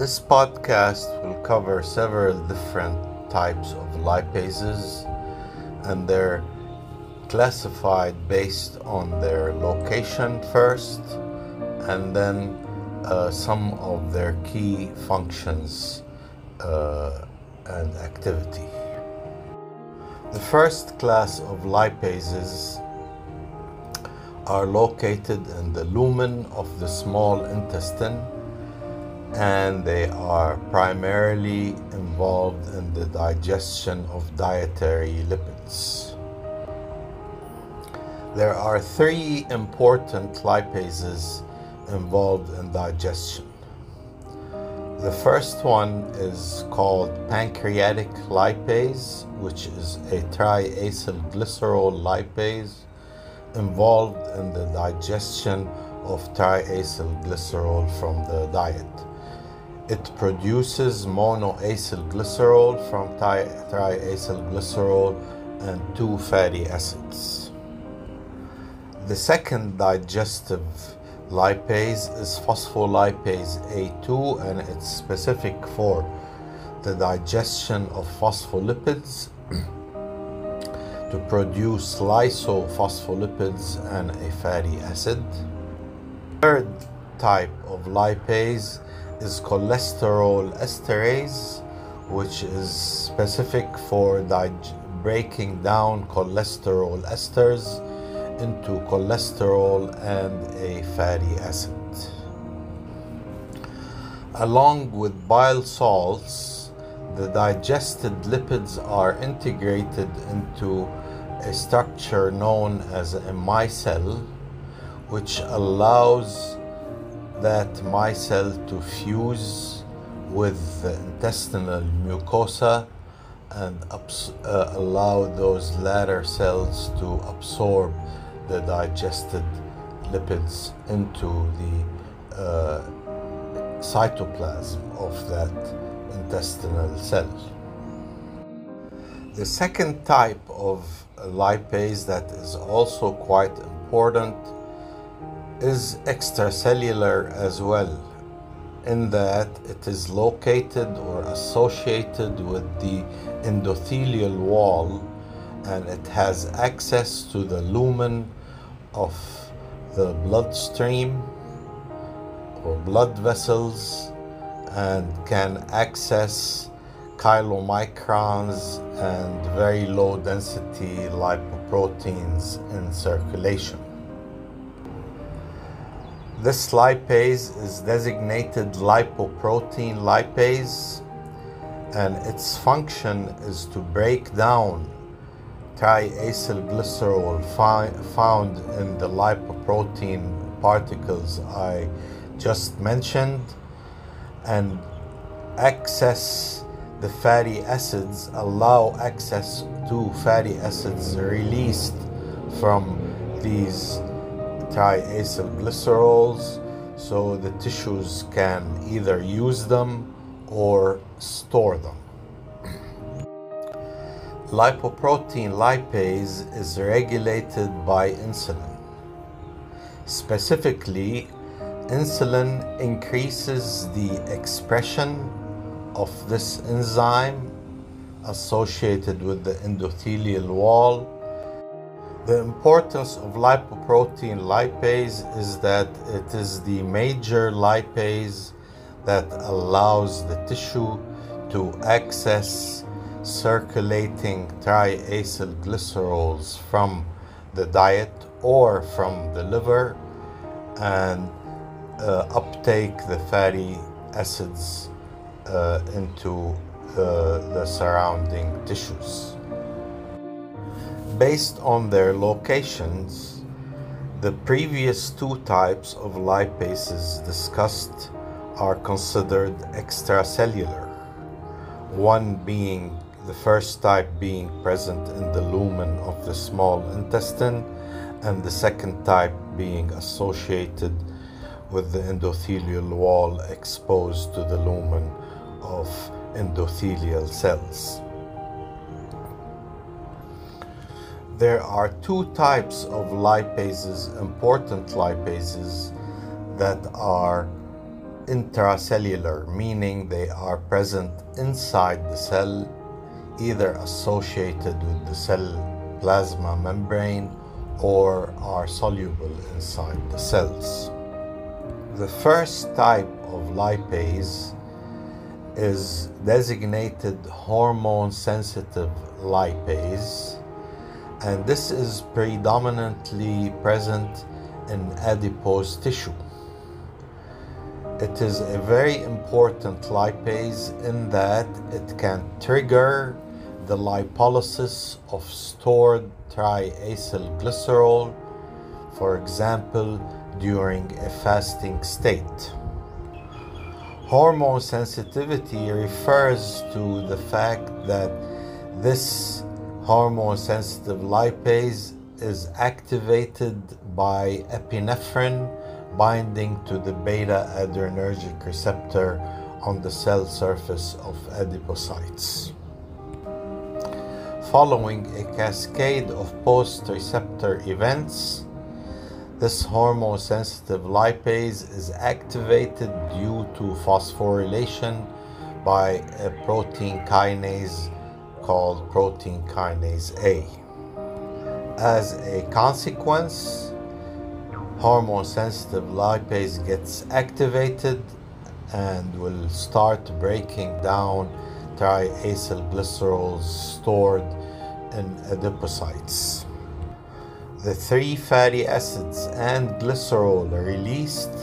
This podcast will cover several different types of lipases and they're classified based on their location first and then uh, some of their key functions uh, and activity. The first class of lipases are located in the lumen of the small intestine and they are primarily involved in the digestion of dietary lipids. There are three important lipases involved in digestion. The first one is called pancreatic lipase, which is a triacylglycerol lipase involved in the digestion of triacylglycerol from the diet. It produces monoacylglycerol from triacylglycerol and two fatty acids. The second digestive lipase is phospholipase A2 and it's specific for the digestion of phospholipids to produce lysophospholipids and a fatty acid. Third type of lipase is cholesterol esterase, which is specific for dig- breaking down cholesterol esters into cholesterol and a fatty acid. Along with bile salts, the digested lipids are integrated into a structure known as a micelle, which allows that micelle to fuse with the intestinal mucosa and abs- uh, allow those latter cells to absorb the digested lipids into the uh, cytoplasm of that intestinal cell. The second type of lipase that is also quite important is extracellular as well, in that it is located or associated with the endothelial wall and it has access to the lumen of the bloodstream or blood vessels and can access chylomicrons and very low density lipoproteins in circulation. This lipase is designated lipoprotein lipase and its function is to break down triacylglycerol found in the lipoprotein particles I just mentioned and access the fatty acids, allow access to fatty acids released from these triacylglycerols so the tissues can either use them or store them. Lipoprotein lipase is regulated by insulin. Specifically, insulin increases the expression of this enzyme associated with the endothelial wall. The importance of lipoprotein lipase is that it is the major lipase that allows the tissue to access circulating triacylglycerols from the diet or from the liver and uh, uptake the fatty acids uh, into uh, the surrounding tissues. Based on their locations, the previous two types of lipases discussed are considered extracellular, one being the first type being present in the lumen of the small intestine, and the second type being associated with the endothelial wall exposed to the lumen of endothelial cells. There are two types of lipases, important lipases, that are intracellular, meaning they are present inside the cell, either associated with the cell plasma membrane or are soluble inside the cells. The first type of lipase is designated hormone sensitive lipase, and this is predominantly present in adipose tissue. It is a very important lipase in that it can trigger the lipolysis of stored triacylglycerol, for example, during a fasting state. Hormone sensitivity refers to the fact that this hormone sensitive lipase is activated by epinephrine binding to the beta adrenergic receptor on the cell surface of adipocytes. Following a cascade of post receptor events, this hormone sensitive lipase is activated due to phosphorylation by a protein kinase called protein kinase A. As a consequence, hormone sensitive lipase gets activated and will start breaking down triacylglycerols stored in adipocytes the three fatty acids and glycerol released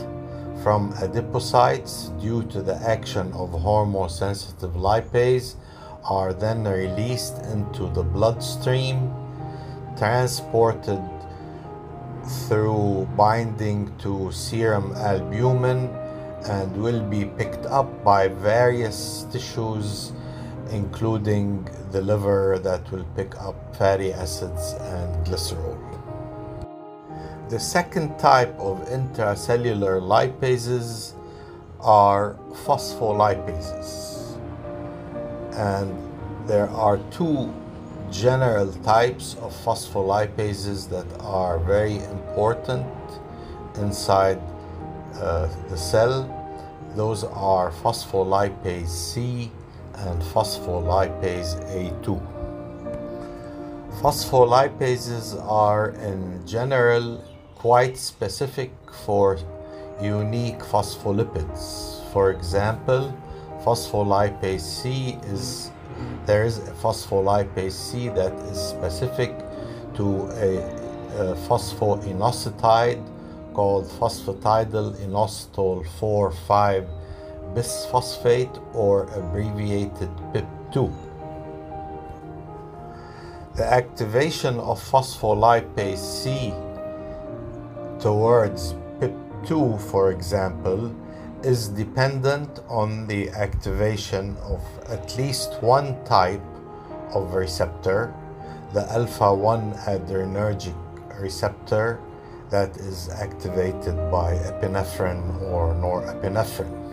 from adipocytes due to the action of hormone sensitive lipase are then released into the bloodstream, transported through binding to serum albumin, and will be picked up by various tissues, including the liver, that will pick up fatty acids and glycerol. The second type of intracellular lipases are phospholipases. And there are two general types of phospholipases that are very important inside uh, the cell. Those are phospholipase C and phospholipase A2. Phospholipases are in general quite specific for unique phospholipids. For example, phospholipase C is there is a phospholipase C that is specific to a, a phosphoinositide called phosphatidylinositol 4,5 bisphosphate or abbreviated PIP2. The activation of phospholipase C towards PIP2, for example, is dependent on the activation of at least one type of receptor, the alpha 1 adrenergic receptor that is activated by epinephrine or norepinephrine.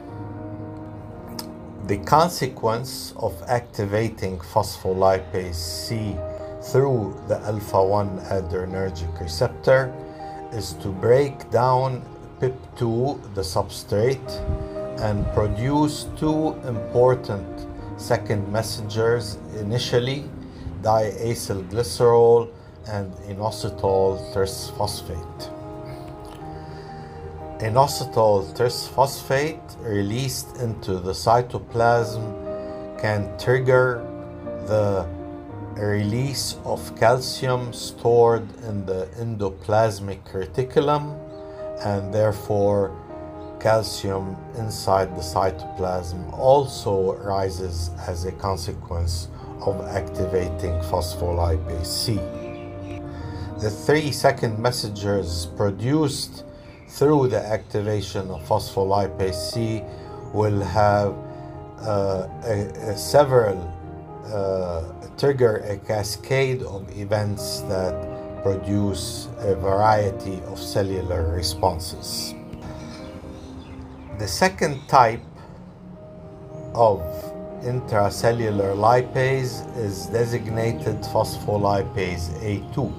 The consequence of activating phospholipase C through the alpha 1 adrenergic receptor is to break down PIP2, the substrate, and produce two important second messengers initially diacylglycerol and inositol trisphosphate. Inositol trisphosphate released into the cytoplasm can trigger the release of calcium stored in the endoplasmic reticulum and therefore calcium inside the cytoplasm also rises as a consequence of activating phospholipase C. The three second messengers produced through the activation of phospholipase C will have uh, a, a several uh, trigger a cascade of events that produce a variety of cellular responses. The second type of intracellular lipase is designated phospholipase A2.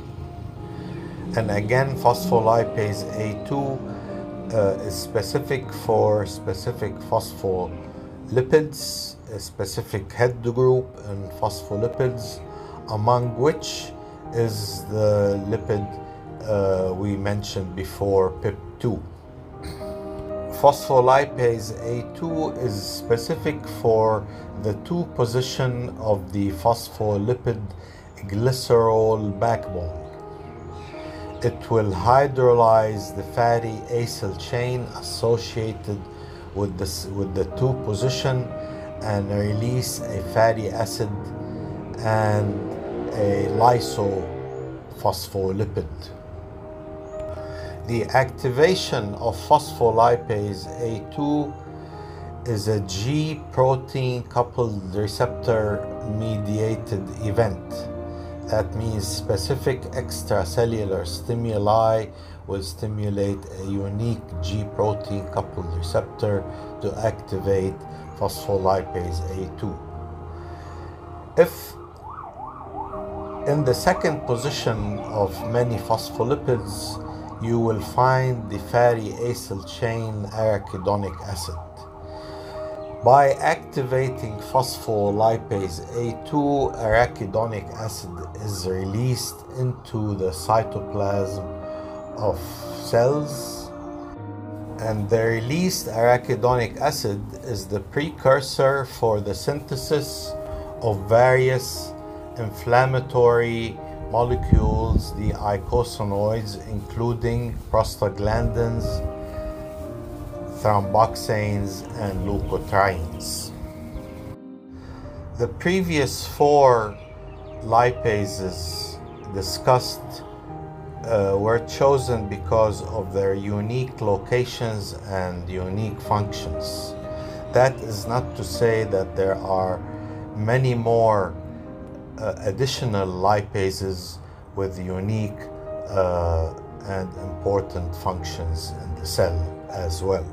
And again, phospholipase A2 uh, is specific for specific phospholipids, a specific head group in phospholipids, among which is the lipid uh, we mentioned before, PIP2. Phospholipase A2 is specific for the 2 position of the phospholipid glycerol backbone. It will hydrolyze the fatty acyl chain associated with, this, with the 2 position and release a fatty acid and a lysophospholipid. The activation of phospholipase A2 is a G protein coupled receptor mediated event. That means specific extracellular stimuli will stimulate a unique G protein coupled receptor to activate phospholipase A2. If in the second position of many phospholipids, you will find the fatty acyl chain arachidonic acid. By activating phospholipase A2, arachidonic acid is released into the cytoplasm of cells, and the released arachidonic acid is the precursor for the synthesis of various inflammatory molecules, the eicosanoids, including prostaglandins, thromboxanes, and leukotrienes. The previous four lipases discussed uh, were chosen because of their unique locations and unique functions. That is not to say that there are many more additional lipases with unique uh, and important functions in the cell as well.